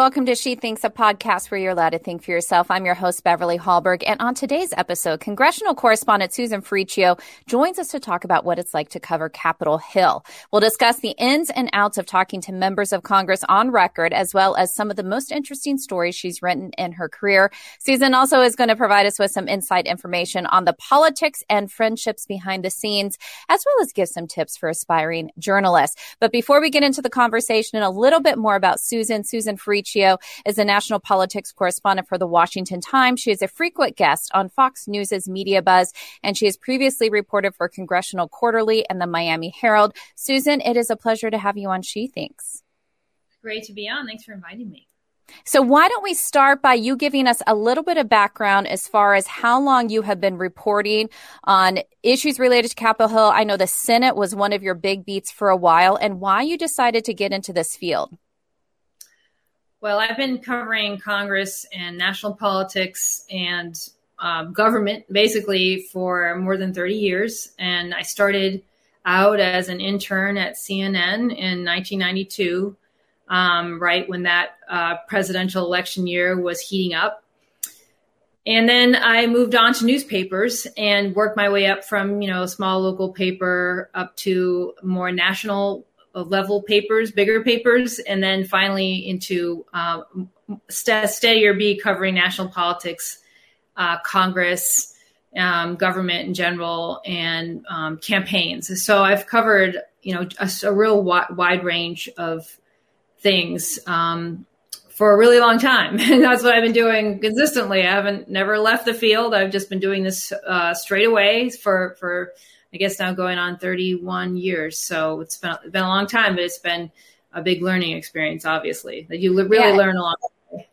Welcome to She Thinks, a podcast where you're allowed to think for yourself. I'm your host, Beverly Hallberg. And on today's episode, congressional correspondent Susan Ferrechio joins us to talk about what it's like to cover Capitol Hill. We'll discuss the ins and outs of talking to members of Congress on record, as well as some of the most interesting stories she's written in her career. Susan also is going to provide us with some inside information on the politics and friendships behind the scenes, as well as give some tips for aspiring journalists. But before we get into the conversation and a little bit more about Susan, Susan Ferrechio is a national politics correspondent for the Washington Times. She is a frequent guest on Fox News's Media Buzz, and she has previously reported for Congressional Quarterly and the Miami Herald. Susan, it is a pleasure to have you on She Thinks. Great to be on. Thanks for inviting me. So, why don't we start by you giving us a little bit of background as far as how long you have been reporting on issues related to Capitol Hill? I know the Senate was one of your big beats for a while, and why you decided to get into this field. Well, I've been covering Congress and national politics and um, government basically for more than 30 years. And I started out as an intern at CNN in 1992, um, right when that uh, presidential election year was heating up. And then I moved on to newspapers and worked my way up from, you know, a small local paper up to more national level papers, bigger papers, and then finally into uh, st- steadier B covering national politics, uh, Congress, um, government in general, and um, campaigns. So I've covered, you know, a, a real wi- wide range of things um, for a really long time, and that's what I've been doing consistently. I haven't never left the field. I've just been doing this uh, straight away for for I guess now going on 31 years. So it's been, been a long time, but it's been a big learning experience, obviously, that you really yeah. learn a lot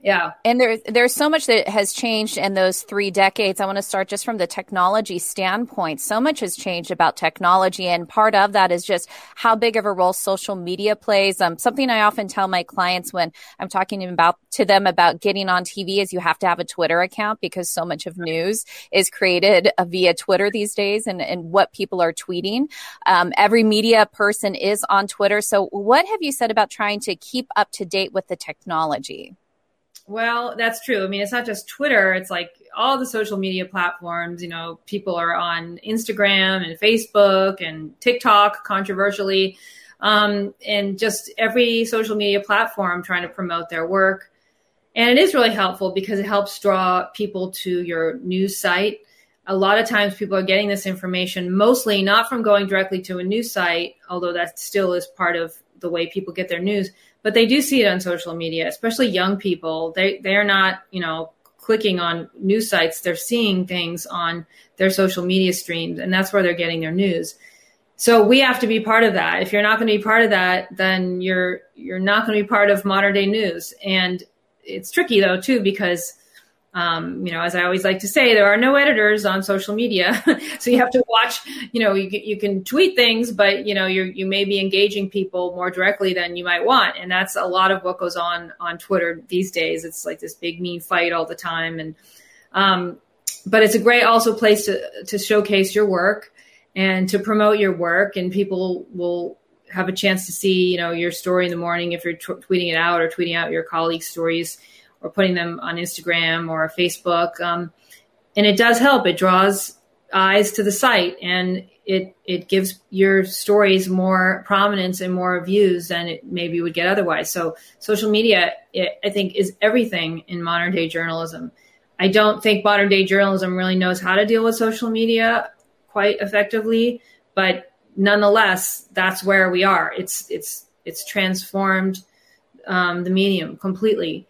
yeah. And there, there's so much that has changed in those three decades. I want to start just from the technology standpoint. So much has changed about technology. And part of that is just how big of a role social media plays. Um, something I often tell my clients when I'm talking about to them about getting on TV is you have to have a Twitter account because so much of news is created uh, via Twitter these days and, and what people are tweeting. Um, every media person is on Twitter. So what have you said about trying to keep up to date with the technology? Well, that's true. I mean, it's not just Twitter, it's like all the social media platforms. You know, people are on Instagram and Facebook and TikTok, controversially, um, and just every social media platform trying to promote their work. And it is really helpful because it helps draw people to your news site. A lot of times people are getting this information mostly not from going directly to a news site, although that still is part of the way people get their news, but they do see it on social media, especially young people. They they are not, you know, clicking on news sites. They're seeing things on their social media streams, and that's where they're getting their news. So we have to be part of that. If you're not going to be part of that, then you're you're not going to be part of modern day news. And it's tricky though too because um, you know, as I always like to say, there are no editors on social media, so you have to watch. You know, you, you can tweet things, but you know, you you may be engaging people more directly than you might want, and that's a lot of what goes on on Twitter these days. It's like this big mean fight all the time, and um, but it's a great also place to to showcase your work and to promote your work, and people will have a chance to see you know your story in the morning if you're t- tweeting it out or tweeting out your colleagues' stories or putting them on Instagram or Facebook. Um, and it does help. It draws eyes to the site and it it gives your stories more prominence and more views than it maybe would get otherwise. So social media, it, I think, is everything in modern day journalism. I don't think modern day journalism really knows how to deal with social media quite effectively, but nonetheless, that's where we are. It's it's it's transformed um, the medium completely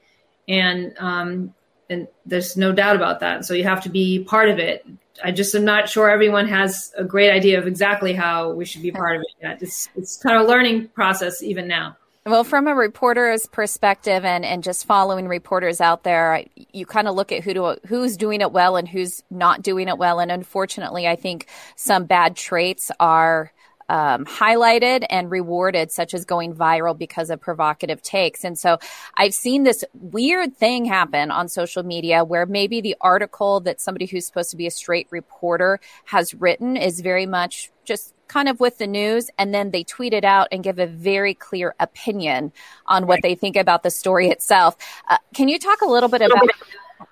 and um, and there's no doubt about that. So you have to be part of it. I just am not sure everyone has a great idea of exactly how we should be part of it yet. It's it's kind of a learning process even now. Well, from a reporter's perspective and, and just following reporters out there, you kind of look at who who's doing it well and who's not doing it well. And unfortunately, I think some bad traits are um, highlighted and rewarded, such as going viral because of provocative takes. And so I've seen this weird thing happen on social media where maybe the article that somebody who's supposed to be a straight reporter has written is very much just kind of with the news and then they tweet it out and give a very clear opinion on what they think about the story itself. Uh, can you talk a little bit about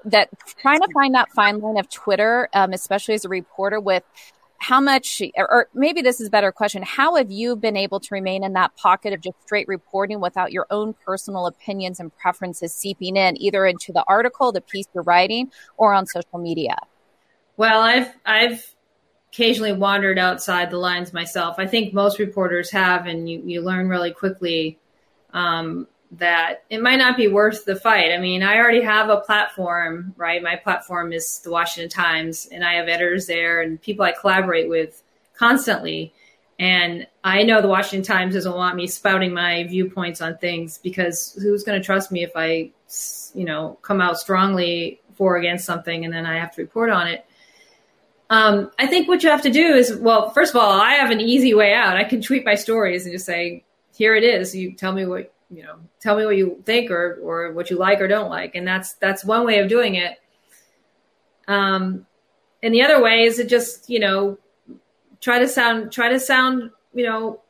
that? Trying to find that fine line of Twitter, um, especially as a reporter, with how much, or maybe this is a better question, how have you been able to remain in that pocket of just straight reporting without your own personal opinions and preferences seeping in, either into the article, the piece you're writing, or on social media? Well, I've I've occasionally wandered outside the lines myself. I think most reporters have, and you, you learn really quickly um, that it might not be worth the fight. I mean, I already have a platform, right? My platform is the Washington Times, and I have editors there and people I collaborate with constantly. And I know the Washington Times doesn't want me spouting my viewpoints on things because who's going to trust me if I, you know, come out strongly for against something and then I have to report on it. Um, I think what you have to do is, well, first of all, I have an easy way out. I can tweet my stories and just say, here it is. You tell me what you know tell me what you think or or what you like or don't like. And that's that's one way of doing it. Um and the other way is to just you know try to sound try to sound you know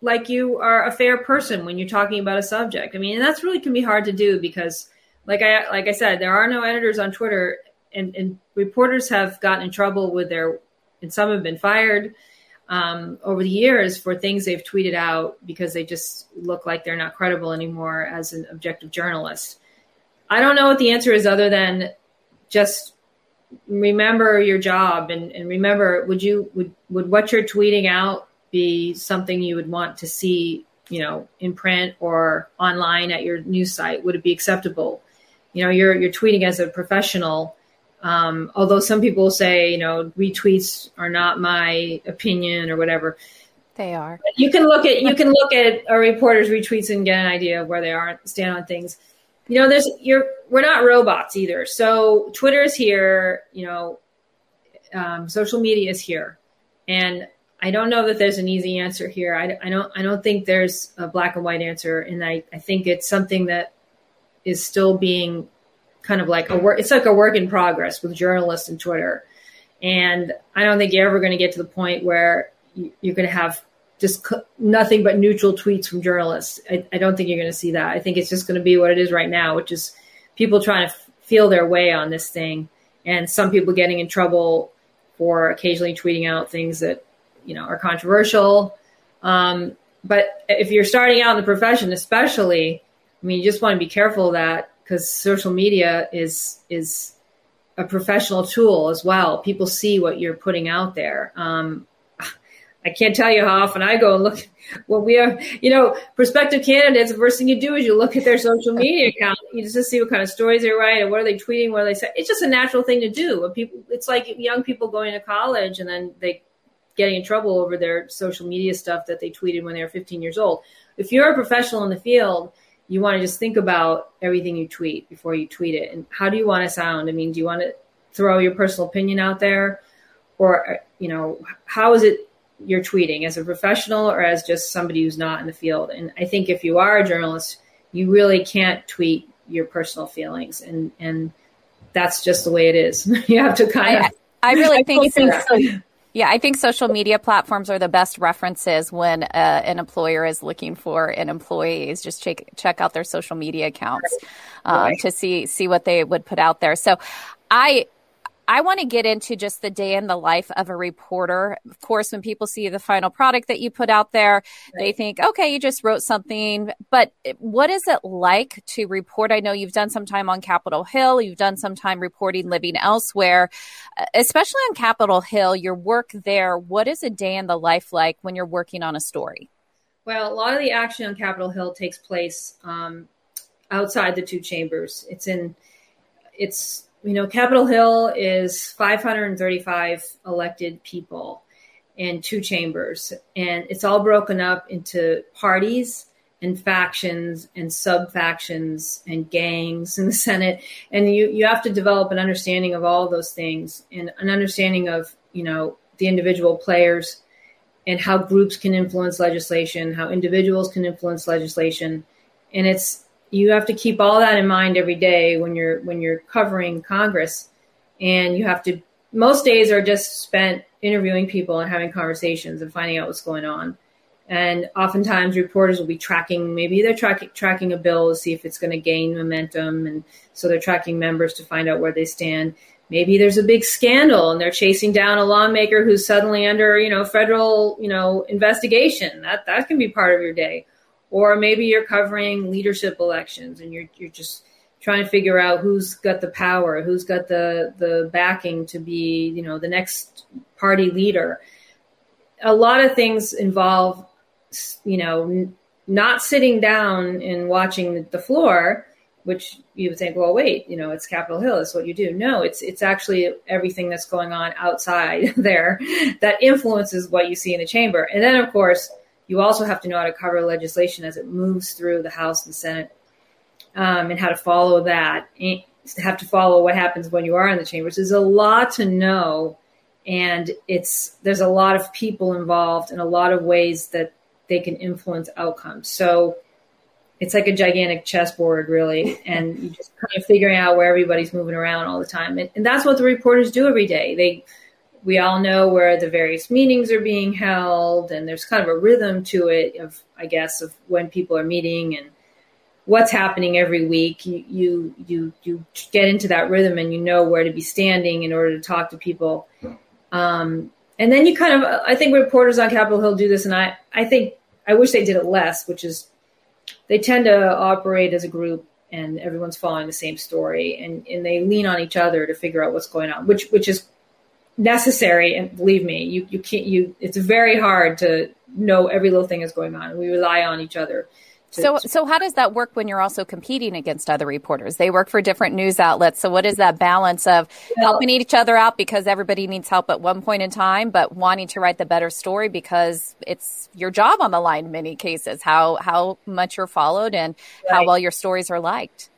like you are a fair person when you're talking about a subject. I mean and that's really can be hard to do because like i like i said there are no editors on twitter and, and reporters have gotten in trouble with their and some have been fired um, over the years for things they've tweeted out because they just look like they're not credible anymore as an objective journalist. I don't know what the answer is other than just remember your job and, and remember would you would would what you're tweeting out be something you would want to see you know in print or online at your news site? Would it be acceptable? You know you're you're tweeting as a professional um, although some people say, you know, retweets are not my opinion or whatever. They are. But you can look at you can look at a reporter's retweets and get an idea of where they are stand on things. You know, there's you're we're not robots either. So Twitter is here. You know, um, social media is here, and I don't know that there's an easy answer here. I, I don't I don't think there's a black and white answer, and I, I think it's something that is still being kind of like a work. It's like a work in progress with journalists and Twitter. And I don't think you're ever going to get to the point where you're going to have just nothing but neutral tweets from journalists. I, I don't think you're going to see that. I think it's just going to be what it is right now, which is people trying to feel their way on this thing, and some people getting in trouble for occasionally tweeting out things that you know are controversial. Um, but if you're starting out in the profession, especially, I mean, you just want to be careful that because social media is is a professional tool as well. People see what you're putting out there. Um, I can't tell you how often I go and look. Well, we are, you know, prospective candidates. The first thing you do is you look at their social media account. You just see what kind of stories they write and what are they tweeting, what are they say. It's just a natural thing to do. When people, it's like young people going to college and then they getting in trouble over their social media stuff that they tweeted when they were 15 years old. If you're a professional in the field, you want to just think about everything you tweet before you tweet it. And how do you want to sound? I mean, do you want to throw your personal opinion out there? Or, uh, you know, how is it you're tweeting as a professional or as just somebody who's not in the field? And I think if you are a journalist, you really can't tweet your personal feelings. And, and that's just the way it is. you have to kind of. I, I really think so. Yeah, I think social media platforms are the best references when uh, an employer is looking for an employee. Is just check check out their social media accounts um, right. to see see what they would put out there. So, I I want to get into just the day in the life of a reporter. Of course, when people see the final product that you put out there, right. they think, okay, you just wrote something. But what is it like to report? I know you've done some time on Capitol Hill, you've done some time reporting living elsewhere, especially on Capitol Hill, your work there. What is a day in the life like when you're working on a story? Well, a lot of the action on Capitol Hill takes place um, outside the two chambers. It's in, it's you know, Capitol Hill is 535 elected people in two chambers, and it's all broken up into parties and factions and sub factions and gangs in the Senate. And you, you have to develop an understanding of all of those things and an understanding of, you know, the individual players and how groups can influence legislation, how individuals can influence legislation. And it's you have to keep all that in mind every day when you're when you're covering Congress, and you have to most days are just spent interviewing people and having conversations and finding out what's going on. And oftentimes reporters will be tracking, maybe they're tracking tracking a bill to see if it's going to gain momentum. And so they're tracking members to find out where they stand. Maybe there's a big scandal and they're chasing down a lawmaker who's suddenly under, you know, federal, you know, investigation. That that can be part of your day. Or maybe you're covering leadership elections and you're you're just trying to figure out who's got the power, who's got the the backing to be, you know, the next party leader. A lot of things involve, you know, not sitting down and watching the floor, which you would think, well, wait, you know, it's Capitol Hill. It's what you do. No, it's it's actually everything that's going on outside there that influences what you see in the chamber. And then, of course, you also have to know how to cover legislation as it moves through the House and Senate um, and how to follow that. And have to follow what happens when you are in the chambers. There's a lot to know, and it's there's a lot of people involved and a lot of ways that they can influence outcomes. So it's like a gigantic chessboard, really, and you're just kind of figuring out where everybody's moving around all the time, and, and that's what the reporters do every day. They we all know where the various meetings are being held, and there's kind of a rhythm to it of, I guess, of when people are meeting and what's happening every week. You you you you get into that rhythm and you know where to be standing in order to talk to people. Um, and then you kind of, I think reporters on Capitol Hill do this, and I I think I wish they did it less, which is they tend to operate as a group and everyone's following the same story and, and they lean on each other to figure out what's going on, which which is necessary and believe me you you can't you it's very hard to know every little thing is going on we rely on each other so, so how does that work when you're also competing against other reporters? They work for different news outlets. So, what is that balance of well, helping each other out because everybody needs help at one point in time, but wanting to write the better story because it's your job on the line in many cases? How how much you're followed and right. how well your stories are liked.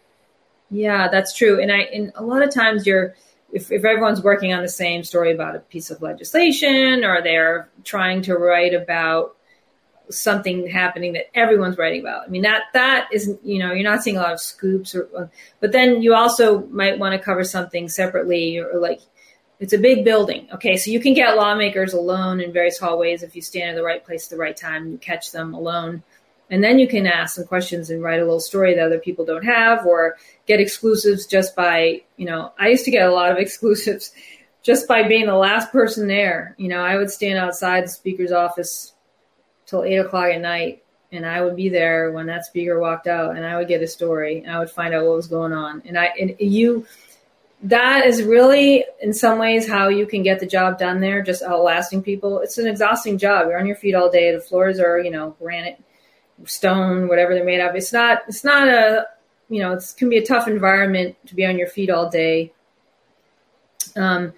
Yeah, that's true. And I and a lot of times you're if, if everyone's working on the same story about a piece of legislation or they're trying to write about something happening that everyone's writing about. I mean that that isn't you know you're not seeing a lot of scoops or uh, but then you also might want to cover something separately or like it's a big building. Okay, so you can get lawmakers alone in various hallways if you stand in the right place at the right time you catch them alone. And then you can ask some questions and write a little story that other people don't have or get exclusives just by, you know, I used to get a lot of exclusives just by being the last person there. You know, I would stand outside the speaker's office till eight o'clock at night, and I would be there when that speaker walked out, and I would get a story, and I would find out what was going on, and I and you. That is really, in some ways, how you can get the job done there. Just outlasting people. It's an exhausting job. You're on your feet all day. The floors are, you know, granite, stone, whatever they're made of. It's not. It's not a. You know, it can be a tough environment to be on your feet all day. Um,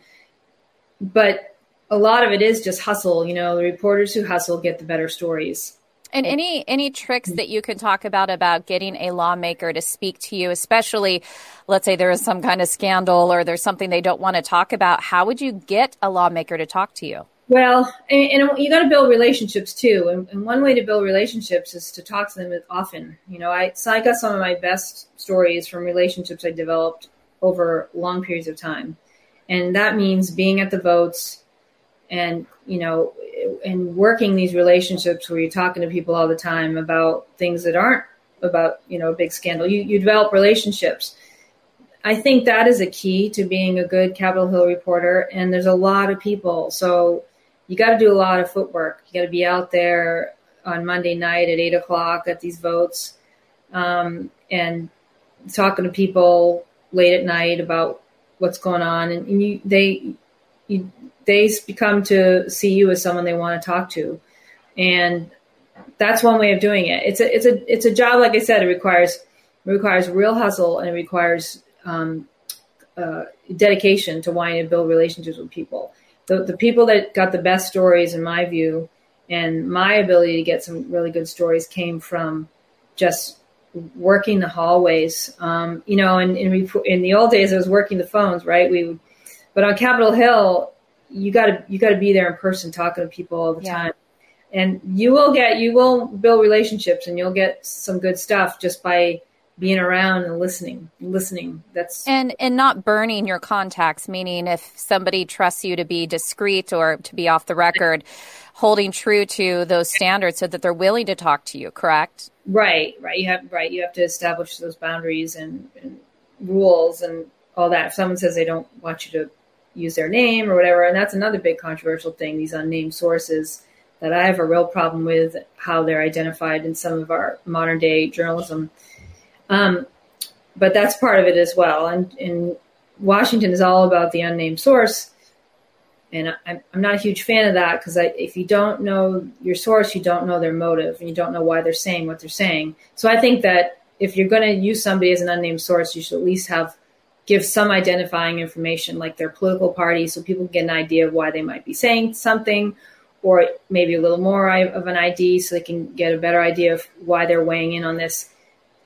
but a lot of it is just hustle. You know, the reporters who hustle get the better stories. And any any tricks that you can talk about about getting a lawmaker to speak to you, especially let's say there is some kind of scandal or there's something they don't want to talk about. How would you get a lawmaker to talk to you? Well, and, and you got to build relationships too. And, and, one way to build relationships is to talk to them often. You know, I so I got some of my best stories from relationships I developed over long periods of time, and that means being at the votes and you know and working these relationships where you're talking to people all the time about things that aren't about you know a big scandal you, you develop relationships i think that is a key to being a good capitol hill reporter and there's a lot of people so you got to do a lot of footwork you got to be out there on monday night at eight o'clock at these votes um, and talking to people late at night about what's going on and, and you they you they become to see you as someone they want to talk to, and that's one way of doing it. It's a it's a it's a job. Like I said, it requires it requires real hustle and it requires um, uh, dedication to wanting to build relationships with people. The the people that got the best stories, in my view, and my ability to get some really good stories came from just working the hallways. Um, you know, and in, in the old days, I was working the phones, right? We would, but on Capitol Hill, you got to you got to be there in person talking to people all the yeah. time and you will get you will build relationships and you'll get some good stuff just by being around and listening listening. That's and and not burning your contacts meaning if somebody trusts you to be discreet or to be off the record holding true to those standards so that they're willing to talk to you correct? Right right. You have right. You have to establish those boundaries and, and rules and all that. If someone says they don't want you to use their name or whatever and that's another big controversial thing these unnamed sources that i have a real problem with how they're identified in some of our modern day journalism um, but that's part of it as well. And, in Washington is all about the unnamed source. And I, I'm not a huge fan of that because if you don't know your source, you don't know their motive and you don't know why they're saying what they're saying. So I think that if you're going to use somebody as an unnamed source, you should at least have give some identifying information like their political party so people can get an idea of why they might be saying something or maybe a little more of an ID so they can get a better idea of why they're weighing in on this.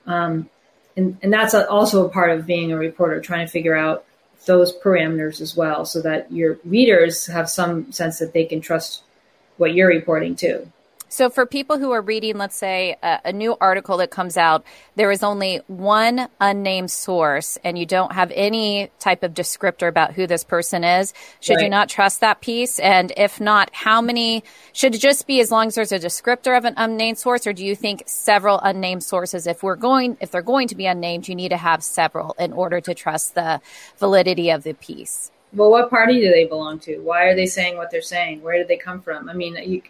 Um, and, and that's also a part of being a reporter, trying to figure out those parameters as well so that your readers have some sense that they can trust what you're reporting too. So, for people who are reading, let's say, a, a, new article that comes out, there is only one unnamed source, and you don't have any type of descriptor about who this person is. Should right. you not trust that piece? And if not, how many should it just be as long as there's a descriptor of an unnamed source, or do you think several unnamed sources? If we're going, if they're going to be unnamed, you need to have several in order to trust the validity of the piece. Well, what party do they belong to? Why are they saying what they're saying? Where did they come from? I mean, you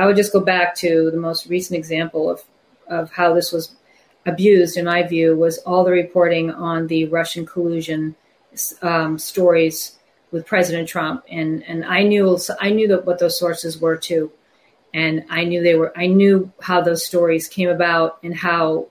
I would just go back to the most recent example of, of how this was abused, in my view, was all the reporting on the Russian collusion um, stories with President Trump, and and I knew I knew that what those sources were too, and I knew they were I knew how those stories came about and how,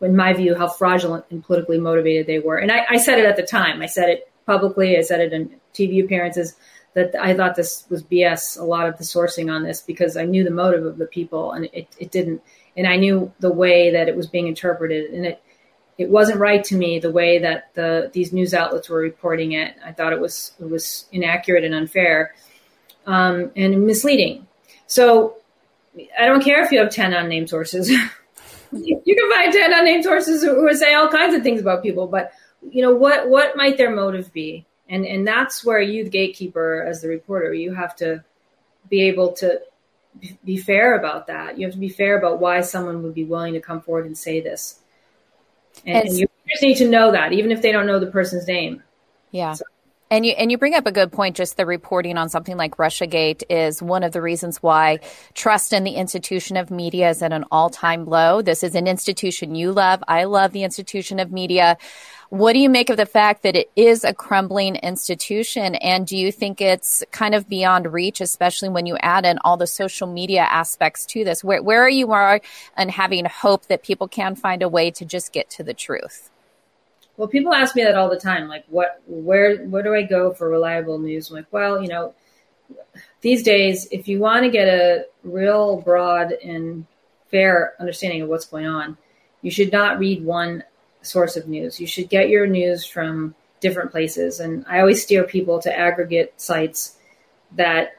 in my view, how fraudulent and politically motivated they were. And I, I said it at the time. I said it publicly. I said it in TV appearances that I thought this was BS. A lot of the sourcing on this because I knew the motive of the people, and it, it didn't. And I knew the way that it was being interpreted, and it it wasn't right to me the way that the these news outlets were reporting it. I thought it was it was inaccurate and unfair, um, and misleading. So I don't care if you have ten unnamed sources. you can find ten unnamed sources who, who say all kinds of things about people, but you know what what might their motive be? And and that's where you the gatekeeper as the reporter you have to be able to be fair about that you have to be fair about why someone would be willing to come forward and say this and, and you just need to know that even if they don't know the person's name yeah so. And you and you bring up a good point. Just the reporting on something like RussiaGate is one of the reasons why trust in the institution of media is at an all time low. This is an institution you love. I love the institution of media. What do you make of the fact that it is a crumbling institution? And do you think it's kind of beyond reach, especially when you add in all the social media aspects to this? Where, where are you are and having hope that people can find a way to just get to the truth? Well, people ask me that all the time. Like, what, where, where do I go for reliable news? I'm like, well, you know, these days, if you want to get a real broad and fair understanding of what's going on, you should not read one source of news. You should get your news from different places. And I always steer people to aggregate sites that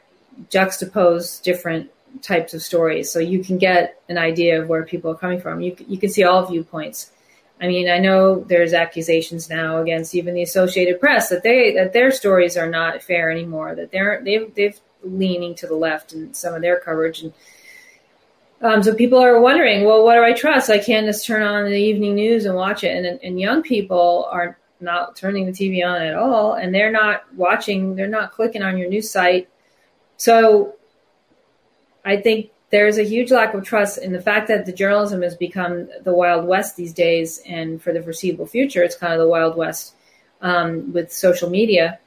juxtapose different types of stories so you can get an idea of where people are coming from. You, you can see all viewpoints. I mean, I know there's accusations now against even the Associated Press that they that their stories are not fair anymore. That they're they've they've leaning to the left in some of their coverage, and um, so people are wondering, well, what do I trust? I can't just turn on the evening news and watch it. And, and young people are not turning the TV on at all, and they're not watching, they're not clicking on your news site. So I think there's a huge lack of trust in the fact that the journalism has become the Wild West these days, and for the foreseeable future, it's kind of the Wild West um, with social media.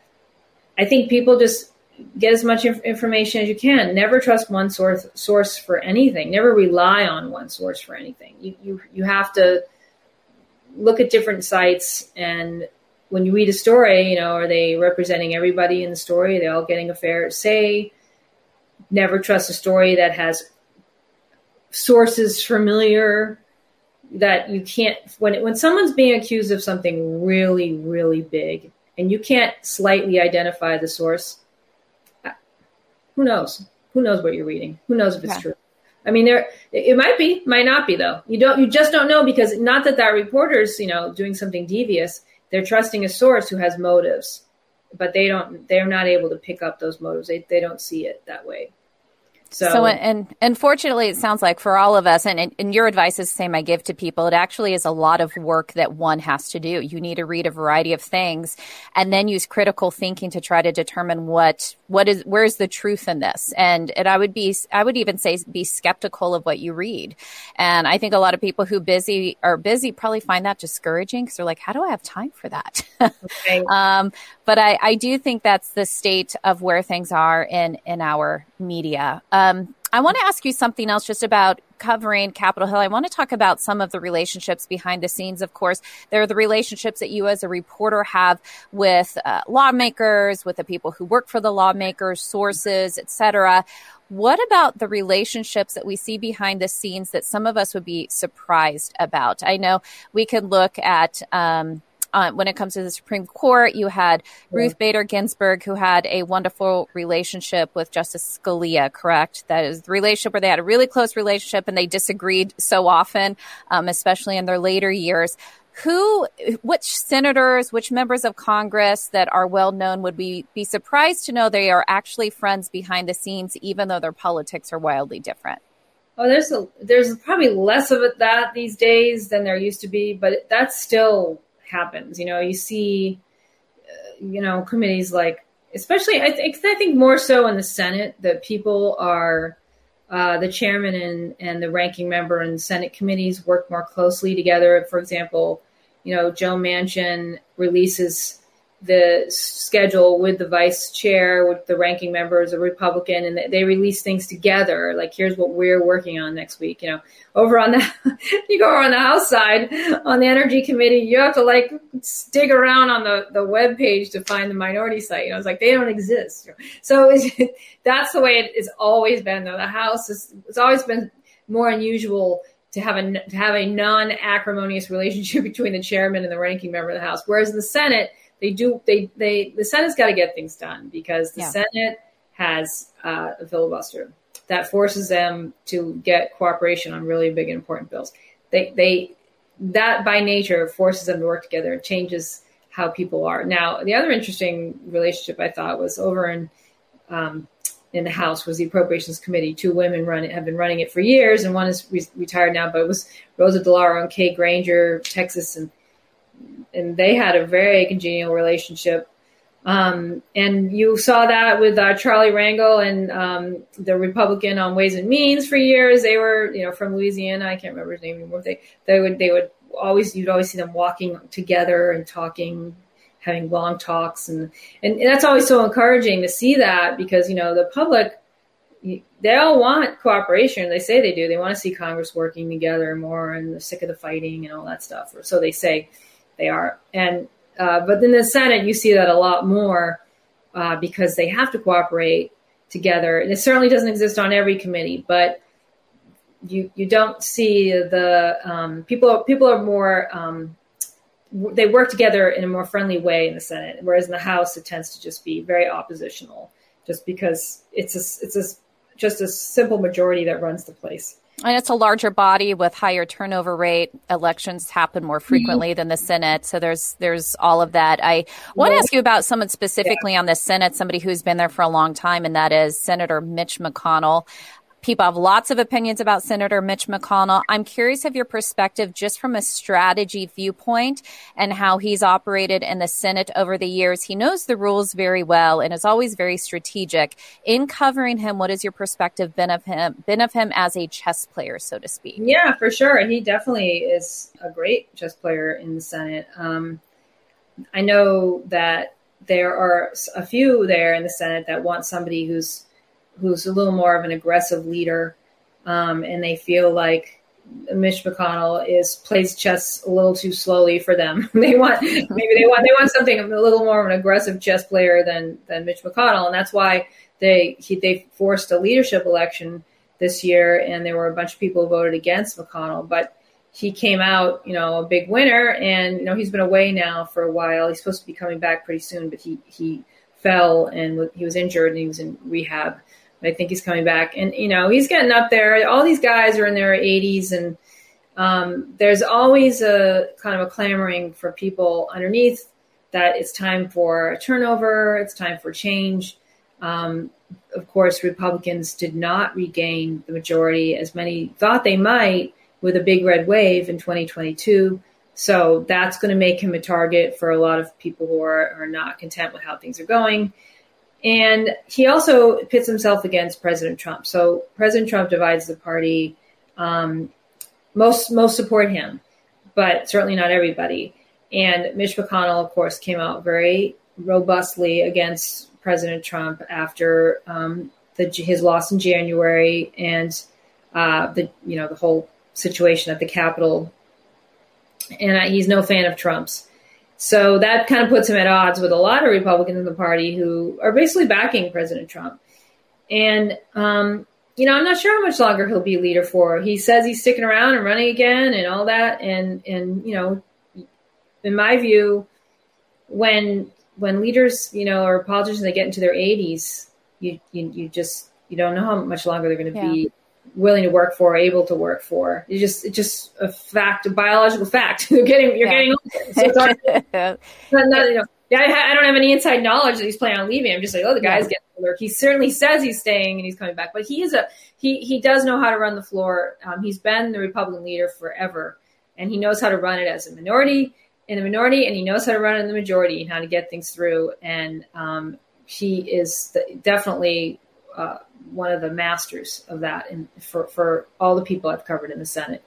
I think people just get as much inf- information as you can. Never trust one source source for anything. Never rely on one source for anything. You you you have to look at different sites and when you read a story, you know, are they representing everybody in the story? Are they all getting a fair say? Never trust a story that has sources familiar that you can't when when someone's being accused of something really really big and you can't slightly identify the source who knows? Who knows what you're reading? Who knows if it's yeah. true? I mean, there it might be, might not be though. You don't, you just don't know because not that that reporter's, you know, doing something devious. They're trusting a source who has motives, but they don't. They're not able to pick up those motives. They they don't see it that way. So, so and unfortunately, it sounds like for all of us, and, and your advice is the same I give to people, it actually is a lot of work that one has to do. You need to read a variety of things and then use critical thinking to try to determine what, what is, where's the truth in this? And, and I would be, I would even say be skeptical of what you read. And I think a lot of people who busy are busy probably find that discouraging because they're like, how do I have time for that? Okay. um, but I, I do think that's the state of where things are in, in our media. Um, I want to ask you something else just about covering Capitol Hill. I want to talk about some of the relationships behind the scenes. Of course, there are the relationships that you as a reporter have with uh, lawmakers, with the people who work for the lawmakers, sources, etc. What about the relationships that we see behind the scenes that some of us would be surprised about? I know we could look at um, uh, when it comes to the Supreme Court, you had yeah. Ruth Bader Ginsburg, who had a wonderful relationship with Justice Scalia, correct? That is the relationship where they had a really close relationship and they disagreed so often, um, especially in their later years. Who, which senators, which members of Congress that are well known would we be surprised to know they are actually friends behind the scenes, even though their politics are wildly different? Oh, there's a, there's probably less of it that these days than there used to be, but that's still happens. You know, you see, uh, you know, committees like, especially I think I think more so in the Senate that people are. Uh, the chairman and, and the ranking member and Senate committees work more closely together. For example, you know, Joe Manchin releases the schedule with the vice chair, with the ranking members, a Republican, and they release things together. Like, here's what we're working on next week. You know, over on the, you go on the House side on the Energy Committee, you have to like dig around on the, the web page to find the minority site. You know, it's like they don't exist. So that's the way it has always been, though. The House is, it's always been more unusual to have a to have a non acrimonious relationship between the chairman and the ranking member of the House. Whereas the Senate, they do they they the Senate's got to get things done because the yeah. Senate has uh, a filibuster that forces them to get cooperation on really big and important bills. They they that by nature forces them to work together. It changes how people are. Now, the other interesting relationship I thought was over in um, in the House was the Appropriations Committee. Two women run it, have been running it for years, and one is re- retired now. But it was Rosa DeLauro and Kay Granger, Texas and and they had a very congenial relationship. Um, and you saw that with uh, Charlie Rangel and um, the Republican on Ways and Means for years. They were, you know, from Louisiana. I can't remember his name anymore. They they would they would always you'd always see them walking together and talking, having long talks, and and that's always so encouraging to see that because you know the public they all want cooperation. They say they do. They want to see Congress working together more, and they're sick of the fighting and all that stuff. Or so they say they are. And uh, but in the Senate, you see that a lot more uh, because they have to cooperate together. And it certainly doesn't exist on every committee, but you you don't see the um, people. People are more. Um, they work together in a more friendly way in the Senate, whereas in the House it tends to just be very oppositional, just because it's a, it's a, just a simple majority that runs the place. And it's a larger body with higher turnover rate. Elections happen more frequently mm-hmm. than the Senate, so there's there's all of that. I want to ask you about someone specifically yeah. on the Senate, somebody who's been there for a long time, and that is Senator Mitch McConnell. People have lots of opinions about Senator Mitch McConnell. I'm curious of your perspective just from a strategy viewpoint and how he's operated in the Senate over the years. He knows the rules very well and is always very strategic. In covering him, what is your perspective been of him, been of him as a chess player, so to speak? Yeah, for sure. He definitely is a great chess player in the Senate. Um, I know that there are a few there in the Senate that want somebody who's who's a little more of an aggressive leader, um, and they feel like Mitch McConnell is plays chess a little too slowly for them. they want maybe they want they want something a little more of an aggressive chess player than than Mitch McConnell, and that's why they he, they forced a leadership election this year, and there were a bunch of people who voted against McConnell, but he came out, you know, a big winner, and you know he's been away now for a while. He's supposed to be coming back pretty soon, but he he fell and he was injured and he was in rehab I think he's coming back, and you know he's getting up there. All these guys are in their 80s, and um, there's always a kind of a clamoring for people underneath that it's time for a turnover, it's time for change. Um, of course, Republicans did not regain the majority as many thought they might with a big red wave in 2022. So that's going to make him a target for a lot of people who are, are not content with how things are going. And he also pits himself against President Trump. So President Trump divides the party. Um, most most support him, but certainly not everybody. And Mitch McConnell, of course, came out very robustly against President Trump after um, the, his loss in January and uh, the you know the whole situation at the Capitol. And he's no fan of Trump's. So that kind of puts him at odds with a lot of Republicans in the party who are basically backing President Trump. And um, you know, I'm not sure how much longer he'll be leader for. He says he's sticking around and running again and all that. And and you know, in my view, when when leaders, you know, or politicians they get into their 80s, you you, you just you don't know how much longer they're going to yeah. be willing to work for, able to work for. It's just it's just a fact, a biological fact. you're getting you're yeah. getting older. So it's not, not, you know, yeah, I, I, don't have any inside knowledge that he's planning on leaving. I'm just like, oh, the guy's yeah. getting older. He certainly says he's staying and he's coming back, but he is a he he does know how to run the floor. Um, he's been the Republican leader forever, and he knows how to run it as a minority in the minority, and he knows how to run in the majority and how to get things through. And um, he is the, definitely uh, one of the masters of that, and for for all the people I've covered in the Senate.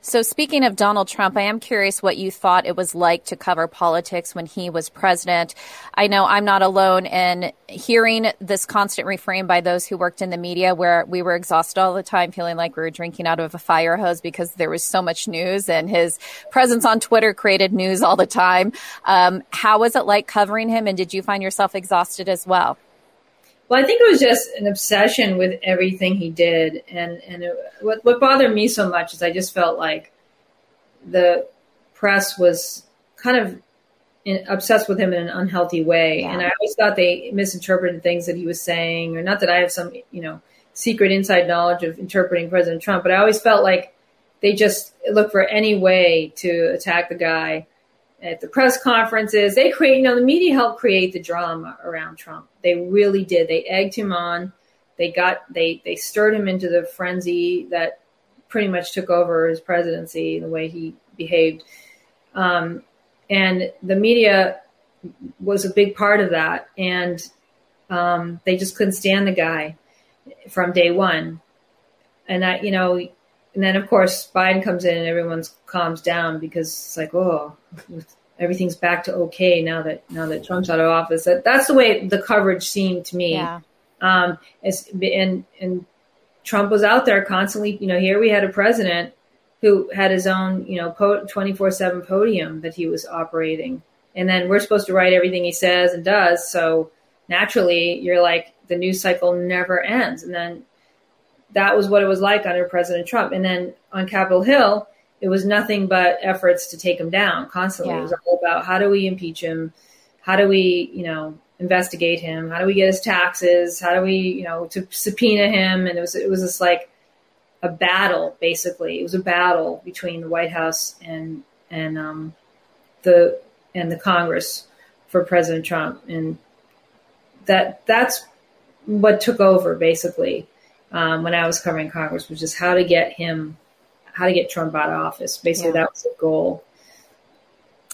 So, speaking of Donald Trump, I am curious what you thought it was like to cover politics when he was president. I know I'm not alone in hearing this constant refrain by those who worked in the media where we were exhausted all the time, feeling like we were drinking out of a fire hose because there was so much news and his presence on Twitter created news all the time. Um, how was it like covering him, and did you find yourself exhausted as well? Well, I think it was just an obsession with everything he did, and and it, what what bothered me so much is I just felt like the press was kind of in, obsessed with him in an unhealthy way, yeah. and I always thought they misinterpreted things that he was saying, or not that I have some you know secret inside knowledge of interpreting President Trump, but I always felt like they just looked for any way to attack the guy at the press conferences. They create, you know, the media helped create the drama around Trump. They really did. They egged him on. They got they they stirred him into the frenzy that pretty much took over his presidency, the way he behaved. Um, and the media was a big part of that. And um, they just couldn't stand the guy from day one. And that you know, and then of course Biden comes in and everyone calms down because it's like, oh, everything's back to okay now that now that Trump's out of office. That, that's the way the coverage seemed to me. Yeah. Um, and and Trump was out there constantly. You know, here we had a president who had his own, you know, twenty four seven podium that he was operating, and then we're supposed to write everything he says and does. So naturally, you're like the news cycle never ends, and then that was what it was like under President Trump. And then on Capitol Hill, it was nothing but efforts to take him down constantly. Yeah. It was all about how do we impeach him? How do we, you know, investigate him? How do we get his taxes? How do we, you know, to subpoena him? And it was it was just like a battle, basically. It was a battle between the White House and and um, the and the Congress for President Trump, and that that's what took over basically um, when I was covering Congress was just how to get him, how to get Trump out of office. Basically, yeah. that was the goal.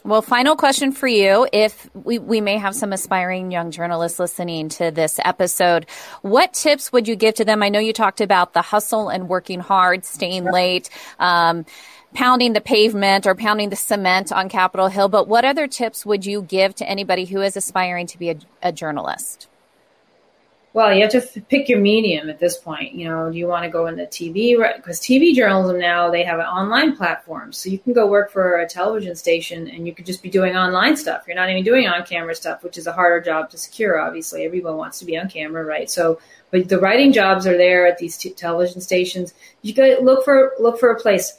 Well, final question for you. If we, we may have some aspiring young journalists listening to this episode, what tips would you give to them? I know you talked about the hustle and working hard, staying late, um, pounding the pavement or pounding the cement on Capitol Hill, but what other tips would you give to anybody who is aspiring to be a, a journalist? Well, you have to pick your medium at this point. You know, do you want to go into TV? Because TV journalism now they have an online platform, so you can go work for a television station and you could just be doing online stuff. You're not even doing on-camera stuff, which is a harder job to secure. Obviously, everyone wants to be on camera, right? So, but the writing jobs are there at these t- television stations. You got look for look for a place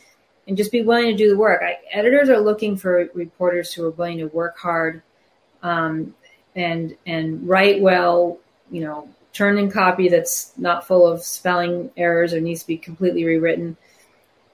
and just be willing to do the work. I, editors are looking for reporters who are willing to work hard um, and and write well. You know turn in copy that's not full of spelling errors or needs to be completely rewritten.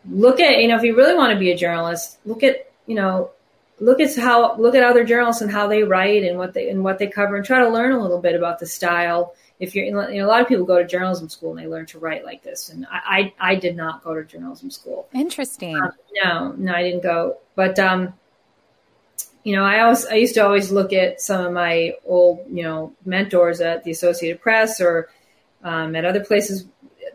Look at, you know, if you really want to be a journalist, look at, you know, look at how look at other journalists and how they write and what they and what they cover and try to learn a little bit about the style. If you're, you know, a lot of people go to journalism school and they learn to write like this, and I, I, I did not go to journalism school. Interesting. Um, no, no, I didn't go. But um, you know, I always I used to always look at some of my old you know mentors at the Associated Press or um, at other places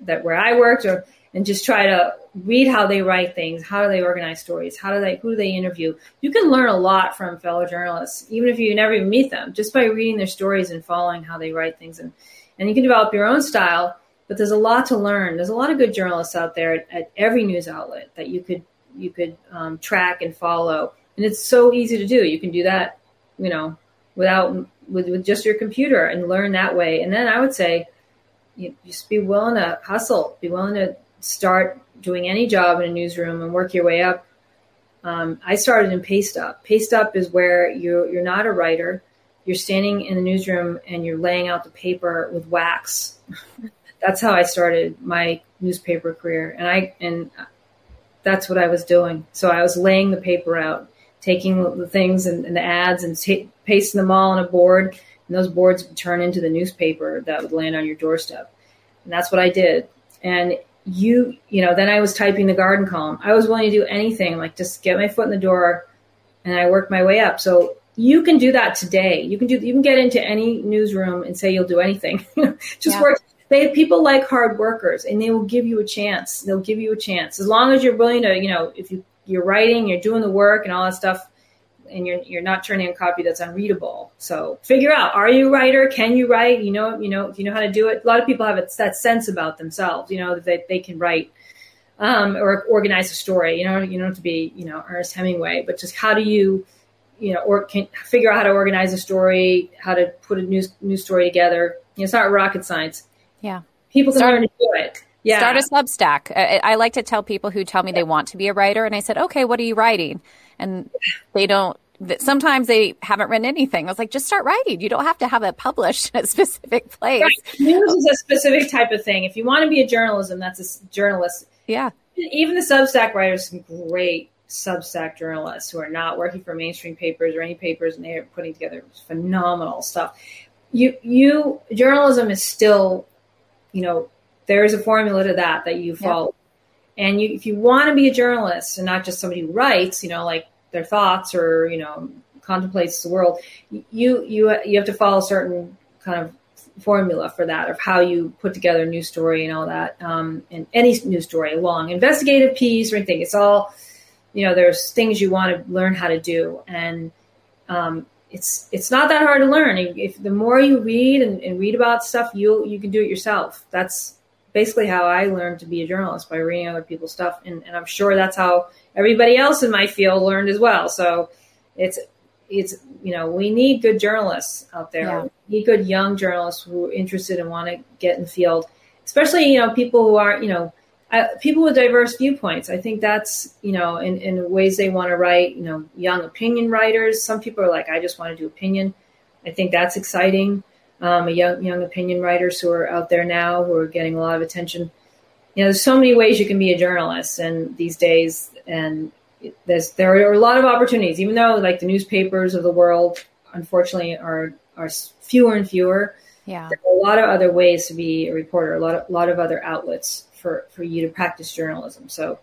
that where I worked, or and just try to read how they write things, how do they organize stories, how do they who do they interview. You can learn a lot from fellow journalists, even if you never even meet them, just by reading their stories and following how they write things, and and you can develop your own style. But there's a lot to learn. There's a lot of good journalists out there at, at every news outlet that you could you could um, track and follow and it's so easy to do. You can do that, you know, without with, with just your computer and learn that way. And then I would say, you just be willing to hustle, be willing to start doing any job in a newsroom and work your way up. Um, I started in Paste Up. Paste Up is where you're you're not a writer. You're standing in the newsroom and you're laying out the paper with wax. that's how I started my newspaper career, and I and that's what I was doing. So I was laying the paper out taking the things and, and the ads and t- pasting them all on a board. And those boards would turn into the newspaper that would land on your doorstep. And that's what I did. And you, you know, then I was typing the garden column. I was willing to do anything, like just get my foot in the door and I worked my way up. So you can do that today. You can do, you can get into any newsroom and say you'll do anything. just yeah. work. They, people like hard workers and they will give you a chance. They'll give you a chance. As long as you're willing to, you know, if you you're writing, you're doing the work and all that stuff, and you're you're not turning a copy that's unreadable. So figure out: Are you a writer? Can you write? You know, you know, you know how to do it. A lot of people have that sense about themselves. You know that they, they can write um, or organize a story. You know, you don't have to be you know Ernest Hemingway, but just how do you you know or can figure out how to organize a story, how to put a news news story together. You know, it's not rocket science. Yeah, people can Start- learn to do it yeah. Start a Substack. I, I, like to tell people who tell me they want to be a writer, and I said, okay, what are you writing? And they don't. Sometimes they haven't written anything. I was like, just start writing. You don't have to have it published in a specific place. Right. News is a specific type of thing. If you want to be a journalism, that's a journalist. Yeah. Even the Substack writers, some great Substack journalists who are not working for mainstream papers or any papers, and they're putting together phenomenal stuff. You, you, journalism is still, you know, there is a formula to that that you follow. And you, if you want to be a journalist and not just somebody who writes, you know, like their thoughts or you know contemplates the world, you you you have to follow a certain kind of formula for that of how you put together a news story and all that. Um, and any news story, a long investigative piece or anything, it's all you know. There's things you want to learn how to do, and um, it's it's not that hard to learn. If the more you read and, and read about stuff, you you can do it yourself. That's basically how I learned to be a journalist by reading other people's stuff, and, and I'm sure that's how everybody else in my field learned as well. So it's it's you know we need good journalists out there. Yeah. We need good young journalists who are interested and want to get in the field, especially you know people who aren't you know uh, people with diverse viewpoints. I think that's you know in, in ways they want to write. You know, young opinion writers. Some people are like, I just want to do opinion. I think that's exciting um, young young opinion writers who are out there now who are getting a lot of attention. You know, there's so many ways you can be a journalist, and these days, and there's there are a lot of opportunities. Even though like the newspapers of the world, unfortunately, are are fewer and fewer. Yeah, there are a lot of other ways to be a reporter. A lot of a lot of other outlets for for you to practice journalism. So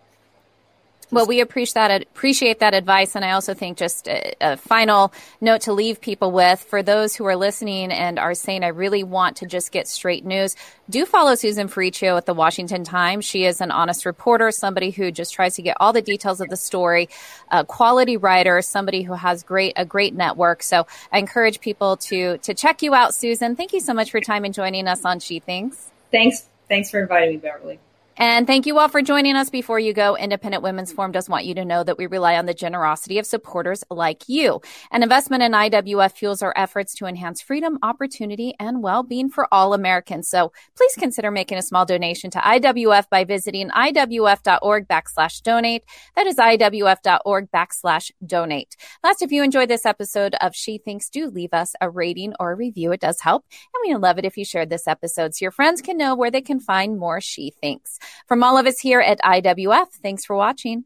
well, we appreciate that appreciate that advice, and I also think just a, a, final note to leave people with for those who are listening and are saying, "I really want to just get straight news." Do follow Susan Ferrechio at the Washington Times. She is an honest reporter, somebody who just tries to get all the details of the story, a quality writer, somebody who has great a great network. So I encourage people to to check you out, Susan. Thank you so much for your time and joining us on She Thinks. Thanks. Thanks for inviting me, Beverly. And thank you all for joining us. Before you go, Independent Women's Forum does want you to know that we rely on the generosity of supporters like you. An investment in IWF fuels our efforts to enhance freedom, opportunity, and well-being for all Americans. So please consider making a small donation to IWF by visiting IWF.org backslash donate. That is IWF.org backslash donate. Last, if you enjoyed this episode of She Thinks, do leave us a rating or a review. It does help. And we love it if you shared this episode so your friends can know where they can find more She Thinks. From all of us here at IWF, thanks for watching.